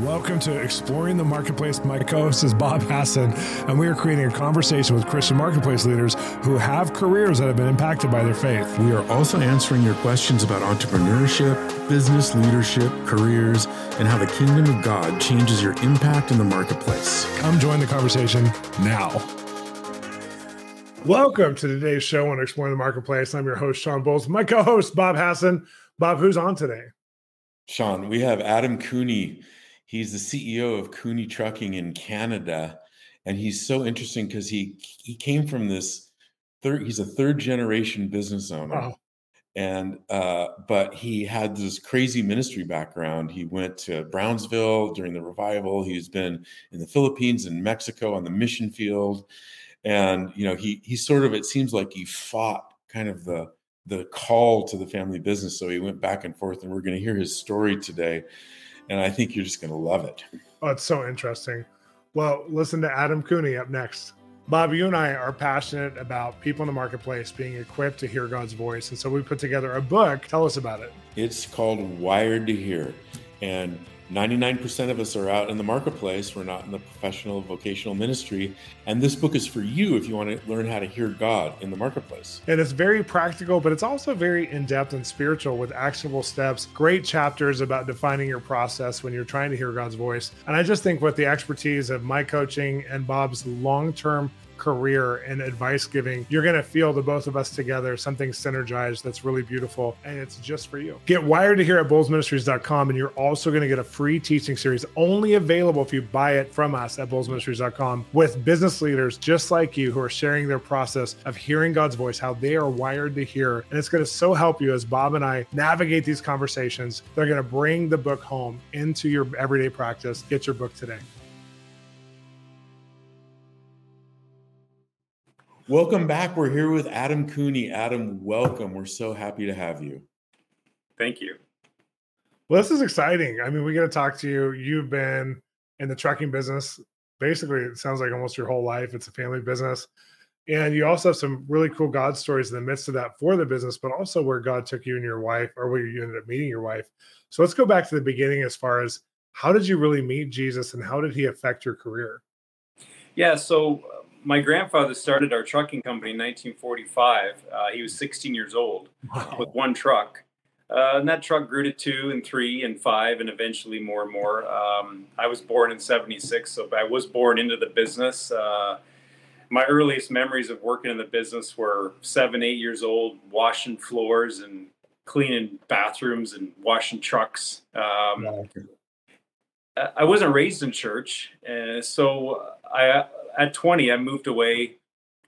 Welcome to Exploring the Marketplace. My co host is Bob Hasson, and we are creating a conversation with Christian marketplace leaders who have careers that have been impacted by their faith. We are also answering your questions about entrepreneurship, business leadership, careers, and how the kingdom of God changes your impact in the marketplace. Come join the conversation now. Welcome to today's show on Exploring the Marketplace. I'm your host, Shawn Bolz. My co host, Bob Hasson. Bob, who's on today? Shawn, we have Adam Cooney He's the CEO of Cooney Trucking in Canada, and he's so interesting because he he came from this third. He's a third generation business owner. Wow. And uh, but he had this crazy ministry background. He went to Brownsville during the revival. He's been in the Philippines and Mexico on the mission field, and you know he he sort of it seems like he fought kind of the the call to the family business. So he went back and forth, and we're going to hear his story today and I think you're just going to love it. Oh, it's so interesting. Well, listen to Adam Cooney up next. Bob, you and I are passionate about people in the marketplace being equipped to hear God's voice. And so we put together a book. Tell us about it. It's called Wired to Hear. And 99% of us are out in the marketplace. We're not in the professional vocational ministry. And this book is for you if you want to learn how to hear God in the marketplace. And it's very practical, but it's also very in depth and spiritual with actionable steps, great chapters about defining your process when you're trying to hear God's voice. And I just think with the expertise of my coaching and Bob's long term career and advice giving, you're going to feel the both of us together, something synergized that's really beautiful. And it's just for you. Get wired to hear at bolzministries.com. And you're also going to get a free teaching series only available if you buy it from us at bolzministries.com with business leaders just like you who are sharing their process of hearing God's voice, how they are wired to hear. And it's going to so help you as Bob and I navigate these conversations. They're going to bring the book home into your everyday practice. Get your book today. Welcome back. We're here with Adam Cooney. Adam, welcome. We're so happy to have you. Thank you. Well, this is exciting. I mean, we got to talk to you. You've been in the trucking business basically, it sounds like almost your whole life. It's a family business. And you also have some really cool God stories in the midst of that for the business, but also where God took you and your wife, or where you ended up meeting your wife. So let's go back to the beginning as far as how did you really meet Jesus and how did he affect your career? Yeah, so my grandfather started our trucking company in 1945. Uh, he was 16 years old wow. with one truck. Uh, and that truck grew to two and three and five and eventually more and more. Um, I was born in 76, so I was born into the business. Uh, my earliest memories of working in the business were seven, eight years old, washing floors and cleaning bathrooms and washing trucks. Um, I wasn't raised in church, uh, so I at 20, I moved away,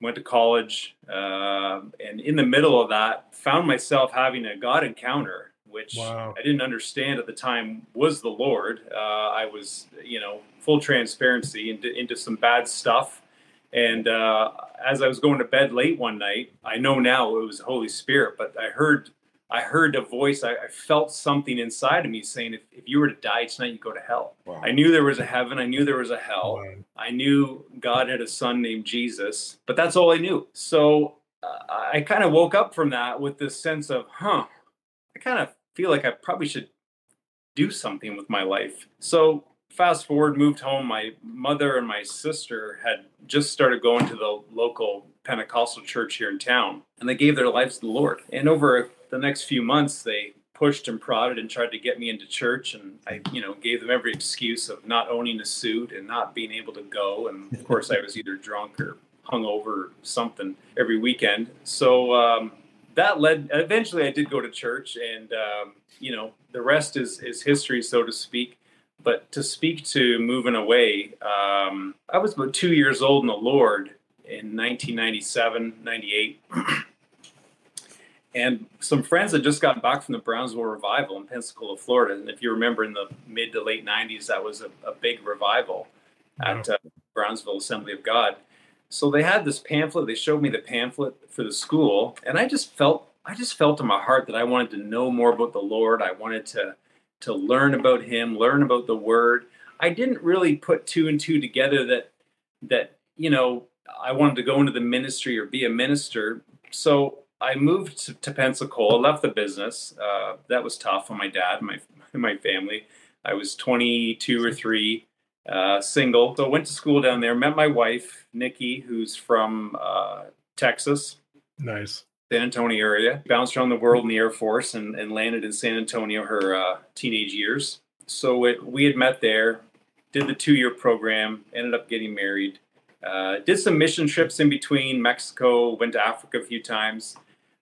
went to college, uh, and in the middle of that, found myself having a God encounter, which wow. I didn't understand at the time was the Lord. Uh, I was, you know, full transparency into, into some bad stuff. And uh, as I was going to bed late one night, I know now it was the Holy Spirit, but I heard I heard a voice. I, I, felt something inside of me saying, if, if you were to die tonight, you'd go to hell. Wow. I knew there was a heaven. I knew there was a hell. Wow. I knew God had a son named Jesus, but that's all I knew. So uh, I kind of woke up from that with this sense of, huh, I kind of feel like I probably should do something with my life. So fast forward, moved home. My mother and my sister had just started going to the local Pentecostal church here in town, and they gave their lives to the Lord. And over the next few months, they pushed and prodded and tried to get me into church and I, you know, gave them every excuse of not owning a suit and not being able to go. And of course I was either drunk or hungover or something every weekend. So um, that led, eventually I did go to church and, um, you know, the rest is, is history, so to speak. But to speak to moving away, um, I was about two years old in the Lord in 1997, 98. and some friends had just gotten back from the Brownsville revival in Pensacola, Florida. And if you remember in the mid to late 90s, that was a, a big revival wow. at uh, Brownsville Assembly of God. So they had this pamphlet. They showed me the pamphlet for the school, and I just felt I just felt in my heart that I wanted to know more about the Lord. I wanted to to learn about Him, learn about the Word. I didn't really put two and two together that that you know I wanted to go into the ministry or be a minister. So I moved to, to Pensacola, left the business. Uh, that was tough on my dad, my my family. I was 22 or three, uh, single. So went to school down there. Met my wife Nikki, who's from uh, Texas. Nice. San Antonio area. Bounced around the world in the Air Force and, and landed in San Antonio her uh, teenage years. So it, we had met there, did the two year program, ended up getting married. Uh, did some mission trips in between Mexico, went to Africa a few times.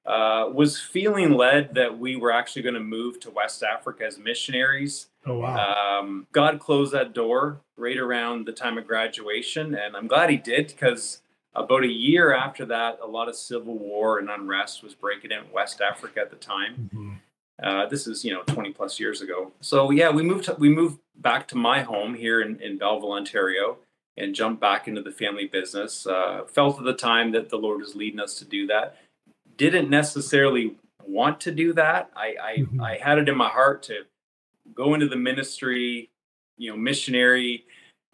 Uh, was feeling led that we were actually going to move to West Africa as missionaries. Oh, wow. Um, God closed that door right around the time of graduation. And I'm glad he did because about a year after that, a lot of civil war and unrest was breaking out in West Africa at the time. Mm-hmm. Uh, this is you know 20 plus years ago. So yeah, we moved to, we moved back to my home here in, in Belleville, Ontario, and jumped back into the family business. Uh, felt at the time that the Lord was leading us to do that. Didn't necessarily want to do that. I I, mm-hmm. I had it in my heart to go into the ministry, you know, missionary.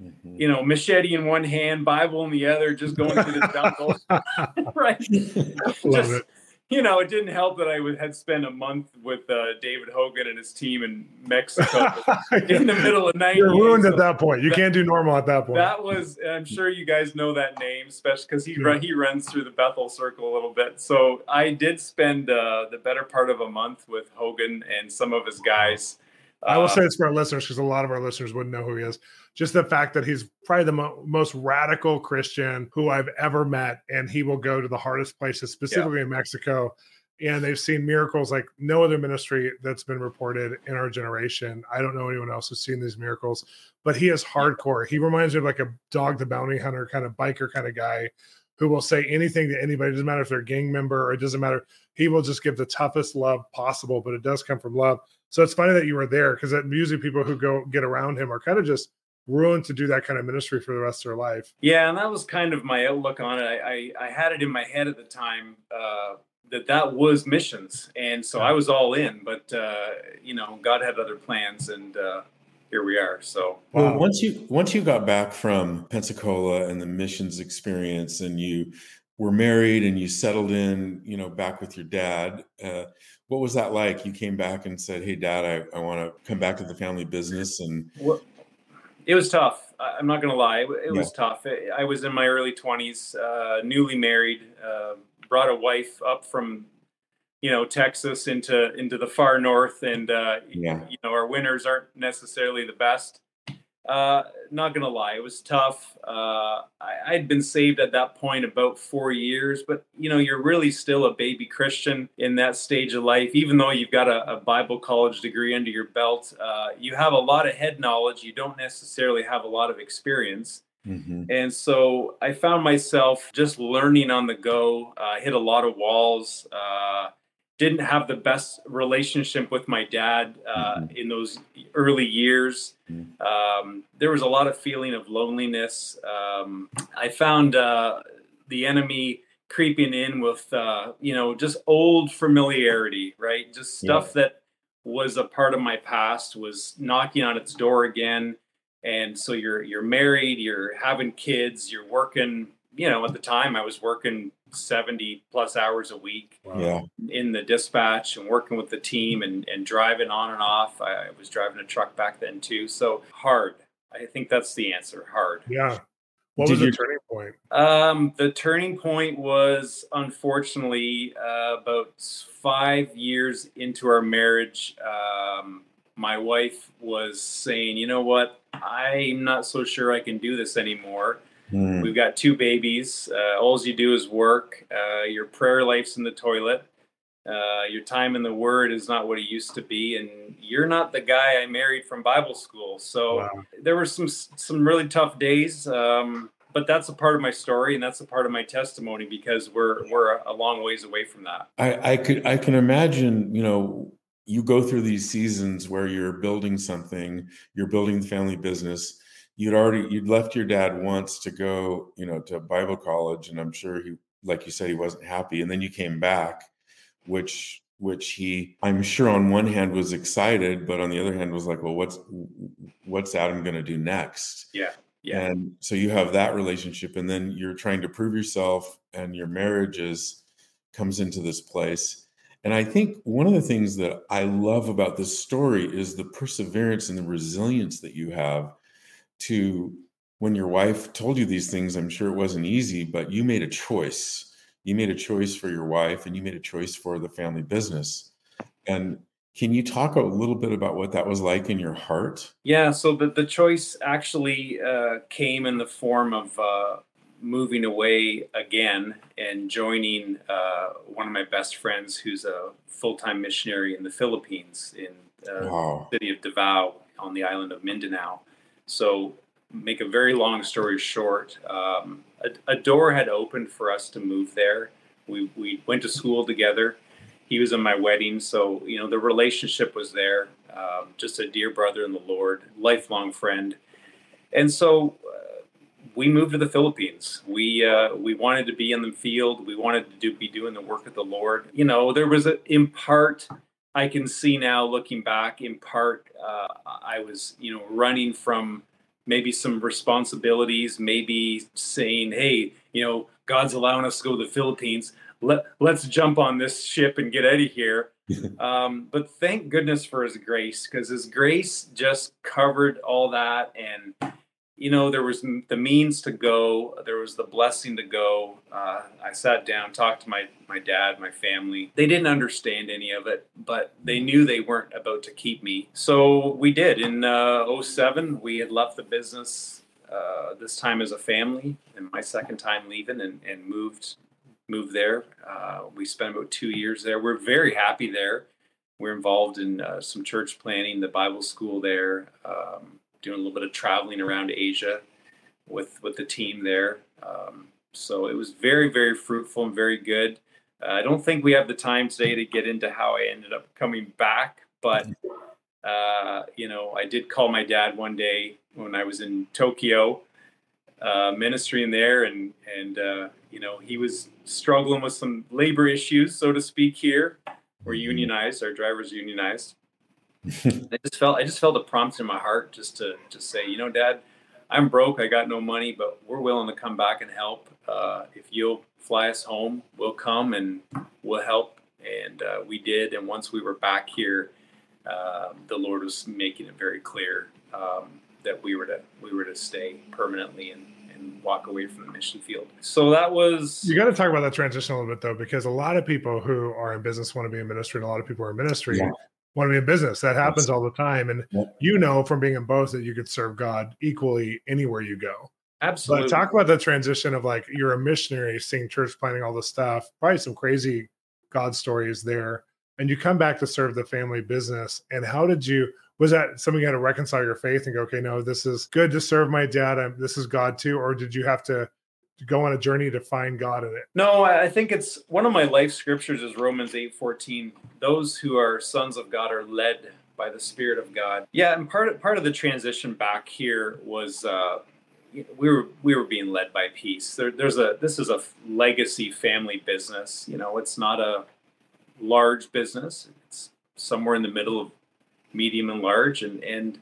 Mm-hmm. You know, machete in one hand, Bible in the other, just going through the jungle. right. Just, it you know, it didn't help that I had spent a month with uh, David Hogan and his team in Mexico in the middle of night. You're ruined so at that point. You that, can't do normal at that point. That was, I'm sure you guys know that name, especially because he yeah. he runs through the Bethel Circle a little bit. So I did spend uh, the better part of a month with Hogan and some of his guys. I will uh, say this for our listeners because a lot of our listeners wouldn't know who he is just the fact that he's probably the mo- most radical Christian who I've ever met, and he will go to the hardest places, specifically yeah. in Mexico. And they've seen miracles like no other ministry that's been reported in our generation. I don't know anyone else who's seen these miracles, but he is hardcore. He reminds me of like a dog the bounty hunter kind of biker kind of guy who will say anything to anybody. It doesn't matter if they're a gang member or it doesn't matter. He will just give the toughest love possible, but it does come from love. So it's funny that you were there because usually people who go get around him are kind of just willing to do that kind of ministry for the rest of their life. Yeah, and that was kind of my outlook on it. I I, I had it in my head at the time uh, that that was missions, and so yeah. I was all in. But uh, you know, God had other plans, and uh, here we are. So well, once you once you got back from Pensacola and the missions experience, and you were married and you settled in, you know, back with your dad. Uh, what was that like? You came back and said, "Hey, Dad, I, I want to come back to the family business." And it was tough. I'm not gonna lie. It, it yeah. was tough. I was in my early 20s, uh, newly married, uh, brought a wife up from, you know, Texas into into the far north, and uh, yeah. you know our winters aren't necessarily the best. Uh, not gonna lie, it was tough. Uh, I, had been saved at that point about four years, but you know, you're really still a baby Christian in that stage of life. Even though you've got a, a Bible college degree under your belt, uh, you have a lot of head knowledge. You don't necessarily have a lot of experience. Mm-hmm. And so I found myself just learning on the go. Uh, hit a lot of walls. Didn't have the best relationship with my dad uh, mm-hmm. in those early years. Mm-hmm. Um, there was a lot of feeling of loneliness. Um, I found uh, the enemy creeping in with, uh, you know, just old familiarity, right? Just stuff yeah. that was a part of my past was knocking on its door again. And so you're you're married, you're having kids, you're working. You know, at the time I was working 70 plus hours a week yeah. in the dispatch and working with the team and, and driving on and off. I, I was driving a truck back then too. So hard. I think that's the answer. Hard. Yeah. What Did was the you, turning point? Um, the turning point was unfortunately uh, about five years into our marriage. Um, my wife was saying, you know what? I'm not so sure I can do this anymore. Mm. We've got two babies. Uh, all you do is work. Uh, your prayer life's in the toilet. Uh, your time in the Word is not what it used to be, and you're not the guy I married from Bible school. So wow. there were some some really tough days, um, but that's a part of my story, and that's a part of my testimony because we're we're a long ways away from that. I, I could I can imagine, you know, you go through these seasons where you're building something, you're building the family business, you'd already you'd left your dad once to go you know to bible college and i'm sure he like you said he wasn't happy and then you came back which which he i'm sure on one hand was excited but on the other hand was like well what's what's adam going to do next? Yeah yeah. And so you have that relationship and then you're trying to prove yourself and your marriage is comes into this place. And I think one of the things that I love about this story is the perseverance and the resilience that you have to when your wife told you these things, I'm sure it wasn't easy, but you made a choice. You made a choice for your wife and you made a choice for the family business. And can you talk a little bit about what that was like in your heart? Yeah, so the, the choice actually uh, came in the form of uh, moving away again and joining uh, one of my best friends who's a full time missionary in the Philippines in uh, wow. the city of Davao on the island of Mindanao. So make a very long story short, um, a, a, door had opened for us to move there. We, we went to school together. He was in my wedding, so you know the relationship was there. Um, just a dear brother in the Lord, lifelong friend, and so uh, we moved to the Philippines. We uh, we wanted to be in the field. We wanted to do, be doing the work of the Lord. You know, there was a, in part. I can see now, looking back, in part, uh, I was you know running from maybe some responsibilities, maybe saying, hey, you know, God's allowing us to go to the Philippines. Let, let's jump on this ship and get out of here. um, but thank goodness for his grace because his grace just covered all that and you know, there was the means to go, there was the blessing to go. Uh, I sat down, talked to my my dad, my family. They didn't understand any of it, but they knew they weren't about to keep me. So we did. In uh, 07, we had left the business uh, this time as a family, and my second time leaving, and, and moved moved there. Uh, we spent about two years there. We're very happy there. We're involved in uh, some church planning, the Bible school there. Um, doing a little bit of traveling around Asia with with the team there. Um, so it was very very fruitful and very good. Uh, I don't think we have the time today to get into how I ended up coming back, but uh, you know I did call my dad one day when I was in Tokyo. Uh, ministering there, and and uh, you know he was struggling with some labor issues, so to speak. Here, we're unionized, our drivers unionized, I just felt I just felt a prompt in my heart just to just say, you know, Dad, I'm broke. I got no money, but we're willing to come back and help. Uh, if you'll fly us home, we'll come and we'll help. And uh, we did. And once we were back here, uh, the Lord was making it very clear um, that we were to we were to stay permanently and and walk away from the mission field. So that was. You got to talk about that transition a little bit though, because a lot of people who are in business want to be in ministry, and a lot of people are in ministry yeah want to be in business. That happens all the time. And you know from being in both that you could serve God equally anywhere you go. Absolutely. But talk about the transition of like you're a missionary, seeing church planning, all this stuff. Probably some crazy God stories there. And you come back to serve the family business. And how did you? Was that something you had to reconcile your faith and go, okay, no, this is good to serve my dad. I'm, this is God too, or did you have to go on a journey to find God in it. No, I think it's one of my life scriptures is Romans 8 14. Those who are sons of God are led by the Spirit of God. Yeah, and part of, part of the transition back here was uh, we were we were being led by peace. There, there's a this is a legacy family business. You know, it's not a large business. It's somewhere in the middle of medium and large, and and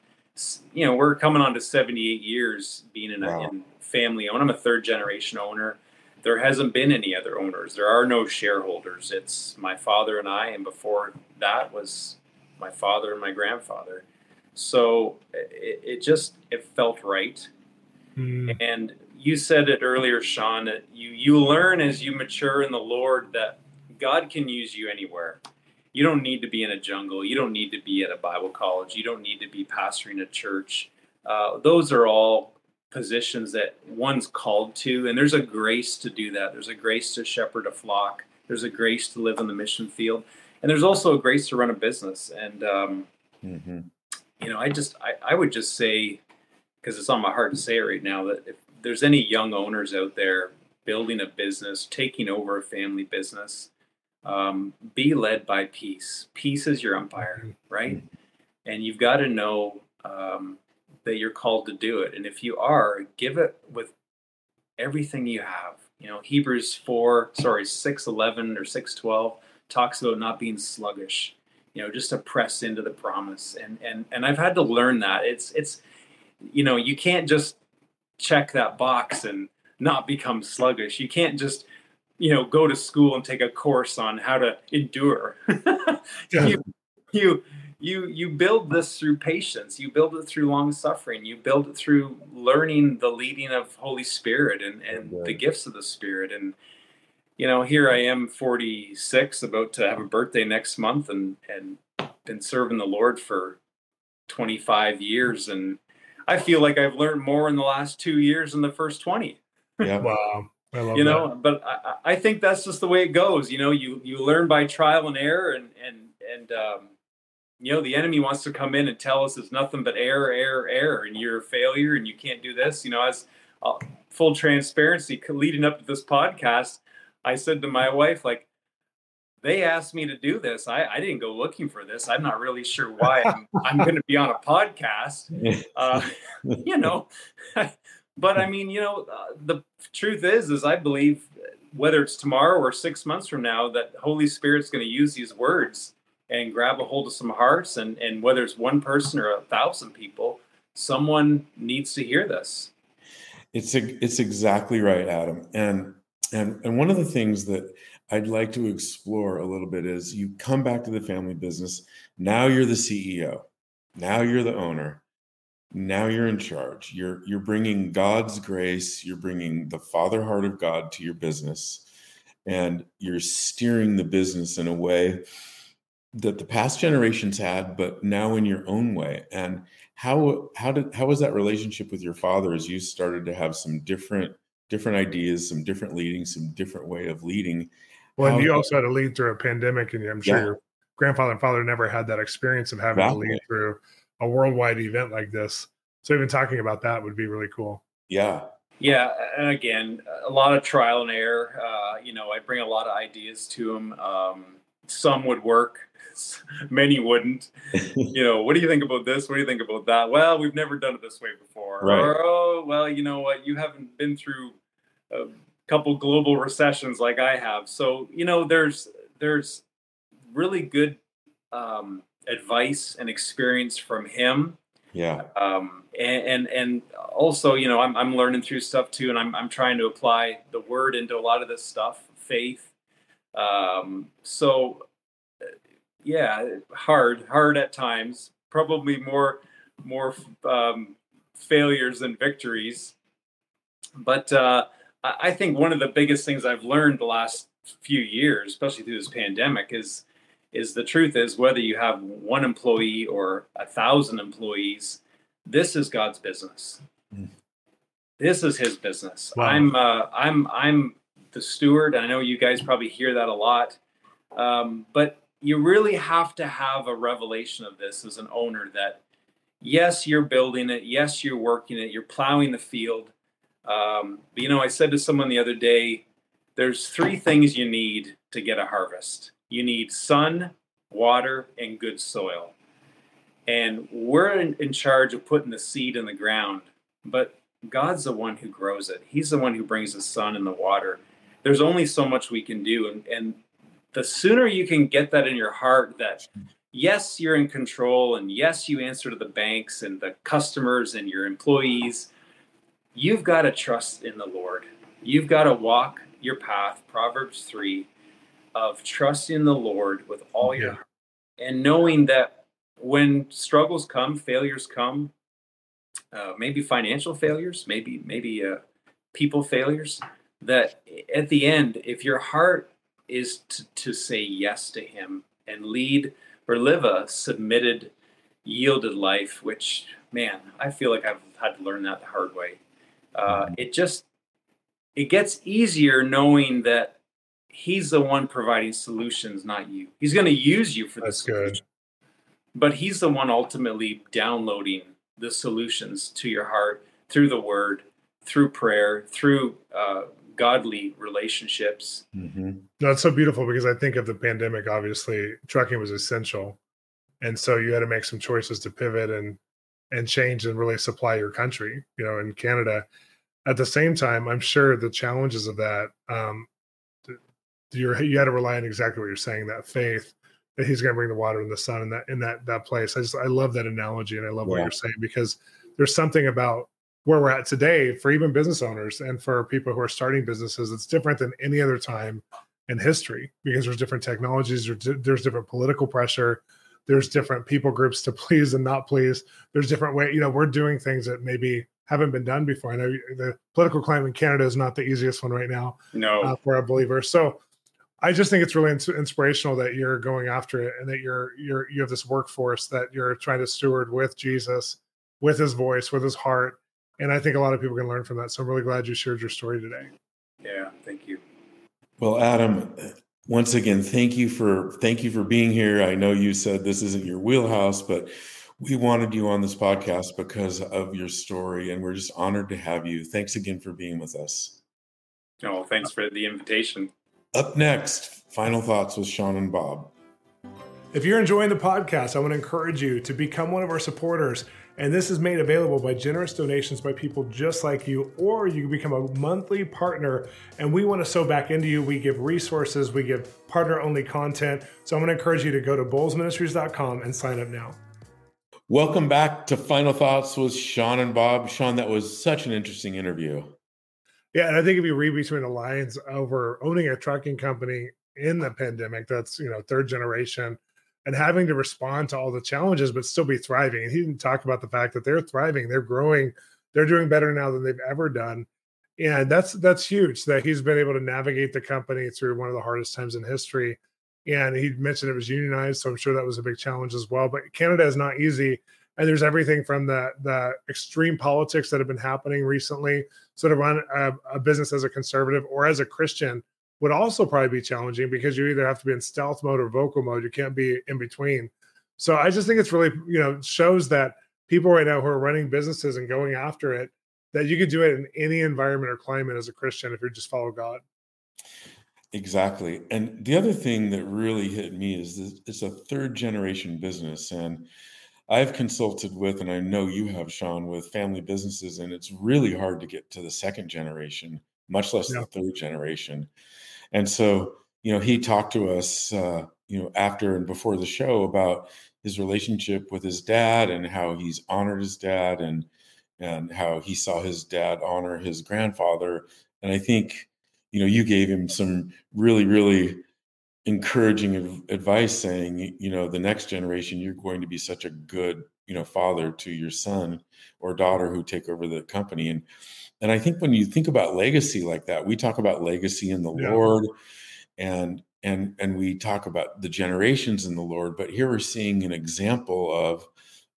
you know we're coming on to 78 years being in, a, wow. in family owned. I'm a third generation owner. There hasn't been any other owners. There are no shareholders. It's my father and I, and before that was my father and my grandfather. So it, it just it felt right. Mm. And you said it earlier, Shawn. That you you learn as you mature in the Lord that God can use you anywhere. You don't need to be in a jungle. You don't need to be at a Bible college. You don't need to be pastoring a church. Uh, those are all positions that one's called to and there's a grace to do that there's a grace to shepherd a flock there's a grace to live in the mission field and there's also a grace to run a business and um, mm-hmm. you know i just I, I would just say because it's on my heart to say it right now that if there's any young owners out there building a business taking over a family business um, be led by peace peace is your umpire mm-hmm. right mm-hmm. and you've got to know um, that you're called to do it. And if you are, give it with everything you have. You know, Hebrews 4, sorry, 6 11 or 6 12 talks about not being sluggish, you know, just to press into the promise. And and and I've had to learn that. It's it's you know, you can't just check that box and not become sluggish. You can't just you know go to school and take a course on how to endure. you, you you you build this through patience. You build it through long suffering. You build it through learning the leading of holy spirit and and yeah. the gifts of the spirit. And you know here i am 46 about to have a birthday next month and and been serving the lord for 25 years. And i feel like i've learned more in the last two years than the first 20 yeah. Wow. You know that. but I, I think that's just the way it goes. You know you you learn by trial and error and and and um you know the enemy wants to come in and tell us it's nothing but error error error and you're a failure and you can't do this. You know as uh, full transparency leading up to this podcast i said to my wife like they asked me to do this. I, I didn't go looking for this. I'm not really sure why i'm, I'm going to be on a podcast. Uh, you know but i mean you know uh, the truth is is i believe whether it's tomorrow or six months from now that holy spirit's going to use these words and grab a hold of some hearts and and whether it's one person or a thousand people someone needs to hear this. It's it's exactly right adam. And and and one of the things that i'd like to explore a little bit is you come back to the family business. Now you're the ceo now you're the owner. Now you're in charge. You're you're bringing god's grace. You're bringing the father heart of god to your business. And you're steering the business in a way that the past generations had, but now in your own way. And how how did how was that relationship with your father as you started to have some different different ideas, some different leading, some different way of leading? Well, and you also had to lead through a pandemic, and I'm sure yeah. your grandfather and father never had that experience of having exactly. to lead through a worldwide event like this. So even talking about that would be really cool. Yeah. Yeah, and again, a lot of trial and error. Uh, you know, I bring a lot of ideas to him. Um, some would work, many wouldn't. you know, what do you think about this? What do you think about that? Well, we've never done it this way before. Right. Or, oh, well, you know what? You haven't been through a couple global recessions like I have. So, you know, there's there's really good um, advice and experience from him. Yeah. Um, and, and, and also, you know, I'm I'm learning through stuff too, and I'm I'm trying to apply the word into a lot of this stuff, faith. Um, so yeah, hard, hard at times. Probably more, more um, failures than victories. But uh, I think one of the biggest things I've learned the last few years, especially through this pandemic, is is the truth is whether you have one employee or a thousand employees, this is God's business. Mm. This is His business. Wow. I'm uh, I'm I'm the steward. I know you guys probably hear that a lot, um, but you really have to have a revelation of this as an owner that yes you're building it yes you're working it you're plowing the field. Um, but you know i said to someone the other day there's three things you need to get a harvest. You need sun water and good soil. And we're in, in charge of putting the seed in the ground but god's the one who grows it. He's the one who brings the sun and the water. There's only so much we can do and, and the sooner you can get that in your heart that yes you're in control and yes you answer to the banks and the customers and your employees you've got to trust in the lord. You've got to walk your path proverbs 3 of trusting the lord with all your heart and knowing that when struggles come failures come uh, maybe financial failures maybe maybe uh, people failures that at the end if your heart is to, to say yes to him and lead or live a submitted, yielded life, which, man, I feel like I've had to learn that the hard way. Uh, mm-hmm. it just, it gets easier knowing that he's the one providing solutions, not you. He's going to use you for this. good. But he's the one ultimately downloading the solutions to your heart through the word, through prayer, through uh, godly relationships. Mm-hmm. That's so beautiful because I think of the pandemic. Obviously, trucking was essential, and so you had to make some choices to pivot and and change and really supply your country. You know, in Canada. At the same time, I'm sure the challenges of that. Um, you you had to rely on exactly what you're saying. That faith that He's going to bring the water and the sun in that in that that place. I just I love that analogy and I love yeah. what you're saying because there's something about where we're at today for even business owners and for people who are starting businesses, it's different than any other time in history because there's different technologies, there's different political pressure, there's different people groups to please and not please. There's different way, you know, we're doing things that maybe haven't been done before. I know the political climate in Canada is not the easiest one right now. No, uh, for a believer. So I just think it's really ins- inspirational that you're going after it and that you're you're you have this workforce that you're trying to steward with Jesus, with His voice, with His heart, and I think a lot of people can learn from that. So I'm really glad you shared your story today. Yeah, thank you. Well, Adam, once again, thank you for thank you for being here. I know you said this isn't your wheelhouse, but we wanted you on this podcast because of your story, and we're just honored to have you. Thanks again for being with us. Oh, thanks for the invitation. Up next, final thoughts with Shawn and Bob. If you're enjoying the podcast, I want to encourage you to become one of our supporters. And this is made available by generous donations by people just like you, or you can become a monthly partner. And we want to sow back into you. We give resources, we give partner only content. So I'm going to encourage you to go to bolzministries.com and sign up now. Welcome back to Final Thoughts with Shawn and Bob. Shawn, that was such an interesting interview. Yeah, and I think if you read between the lines over owning a trucking company in the pandemic, that's you know third generation, and having to respond to all the challenges but still be thriving. And he didn't talk about the fact that they're thriving, they're growing, they're doing better now than they've ever done. And that's that's huge that he's been able to navigate the company through one of the hardest times in history. And he mentioned it was unionized, so I'm sure that was a big challenge as well. But Canada is not easy and there's everything from the the extreme politics that have been happening recently. So to run a, a, business as a conservative or as a Christian would also probably be challenging because you either have to be in stealth mode or vocal mode. You can't be in between. So I just think it's really you know shows that people right now who are running businesses and going after it that you could do it in any environment or climate as a Christian if you just follow God. Exactly. And the other thing that really hit me is that it's a third generation business and I've consulted with, and I know you have, Shawn, with family businesses, and it's really hard to get to the second generation, much less yeah. the third generation. And so, you know, he talked to us, uh, you know, after and before the show about his relationship with his dad and how he's honored his dad and and how he saw his dad honor his grandfather. And I think, you know, you gave him some really, really encouraging advice saying you know the next generation you're going to be such a good you know father to your son or daughter who take over the company and and i think when you think about legacy like that we talk about legacy in the yeah. lord and and and we talk about the generations in the lord but here we're seeing an example of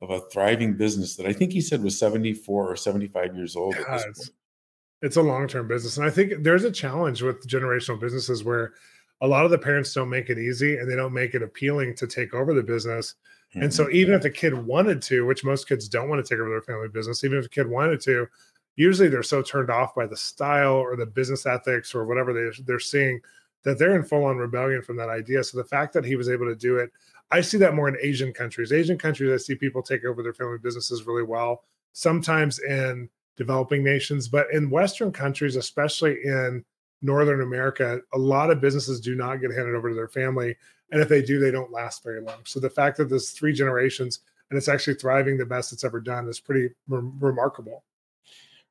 of a thriving business that i think he said was 74 or 75 years old yeah, it's, it's a long-term business and i think there's a challenge with generational businesses where a lot of the parents don't make it easy and they don't make it appealing to take over the business. And so mm-hmm. even if the kid wanted to, which most kids don't want to take over their family business, even if the kid wanted to, usually they're so turned off by the style or the business ethics or whatever they, they're seeing that they're in full on rebellion from that idea. So the fact that he was able to do it, I see that more in Asian countries. Asian countries, I see people take over their family businesses really well, sometimes in developing nations, but in Western countries, especially in Northern America, a lot of businesses do not get handed over to their family. And if they do, they don't last very long. So the fact that there's three generations and it's actually thriving the best it's ever done is pretty re- remarkable.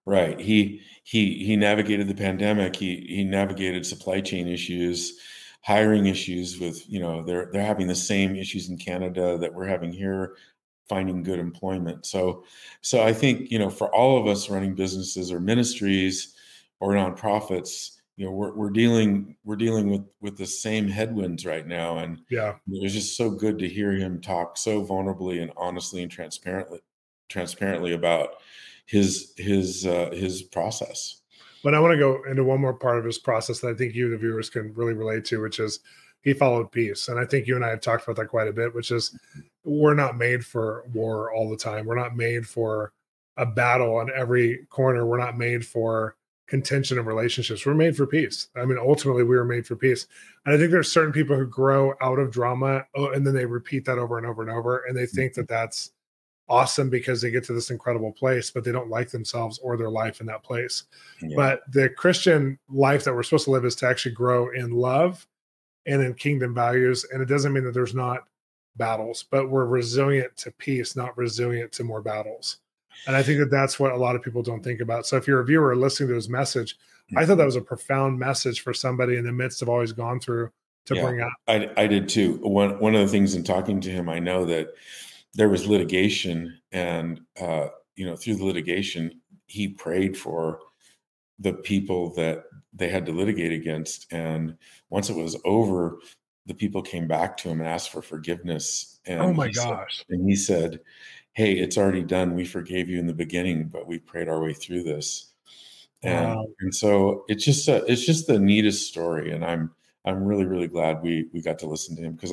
Right. He he he navigated the pandemic. He he navigated supply chain issues, hiring issues with, you know, they're they're having the same issues in Canada that we're having here finding good employment. So so I think, you know, for all of us running businesses or ministries or nonprofits, you know we're, we're dealing we're dealing with with the same headwinds right now. And yeah. it was just so good to hear him talk so vulnerably and honestly and transparently transparently about his his uh his process. But i want to go into one more part of his process that i think you the viewers can really relate to which is he followed peace. And i think you and i have talked about that quite a bit which is we're not made for war all the time. We're not made for a battle on every corner. We're not made for contention of relationships. We're made for peace. I mean, ultimately, we were made for peace. And I think there's certain people who grow out of drama oh, and then they repeat that over and over and over. And they think that mm-hmm. that's awesome because they get to this incredible place, but they don't like themselves or their life in that place. Yeah. But the Christian life that we're supposed to live is to actually grow in love and in kingdom values. And it doesn't mean that there's not battles, but we're resilient to peace, not resilient to more battles. And I think that that's what a lot of people don't think about. So if you're a viewer listening to this message, I thought that was a profound message for somebody in the midst of always gone through to Yeah. bring up. I, I did too. One one of the things in talking to him, I know that there was litigation, and uh, you know, through the litigation, he prayed for the people that they had to litigate against. And once it was over, the people came back to him and asked for forgiveness. And Oh my he said- gosh. and he said, "Hey, it's already done. We forgave you in the beginning, but we prayed our way through this." And Wow. and so it's just a, it's just the neatest story, and I'm I'm really really glad we we got to listen to him because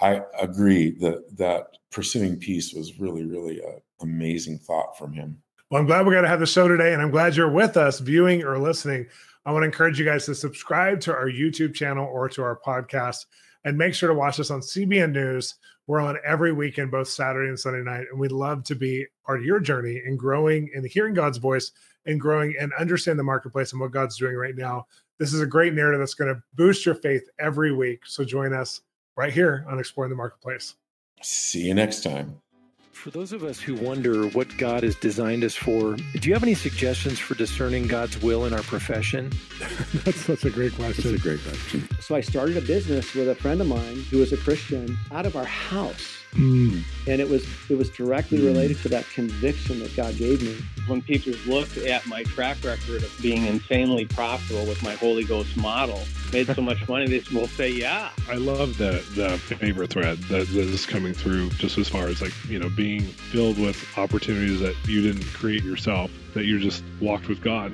I, I agree that that pursuing peace was really really a amazing thought from him. Well, I'm glad we got to have the show today, and I'm glad you're with us, viewing or listening. I want to encourage you guys to subscribe to our YouTube channel or to our podcast, and make sure to watch us on CBN News. We're on every weekend, both Saturday and Sunday night, and we'd love to be part of your journey in growing and hearing God's voice and growing and understand the marketplace and what God's doing right now. This is a great narrative that's going to boost your faith every week. So join us right here on Exploring the Marketplace. See you next time. For those of us who wonder what God has designed us for, do you have any suggestions for discerning God's will in our profession? That's such a great question. That's a great question. So I started a business with a friend of mine who was a Christian out of our house. Mm. And it was it was directly related to that conviction that God gave me. when people look at my track record of being insanely profitable with my Holy Ghost model, made so much money, they will say, "Yeah, I love the the favor thread that, that is coming through just as far as like, you know, being filled with opportunities that you didn't create yourself, that you just walked with God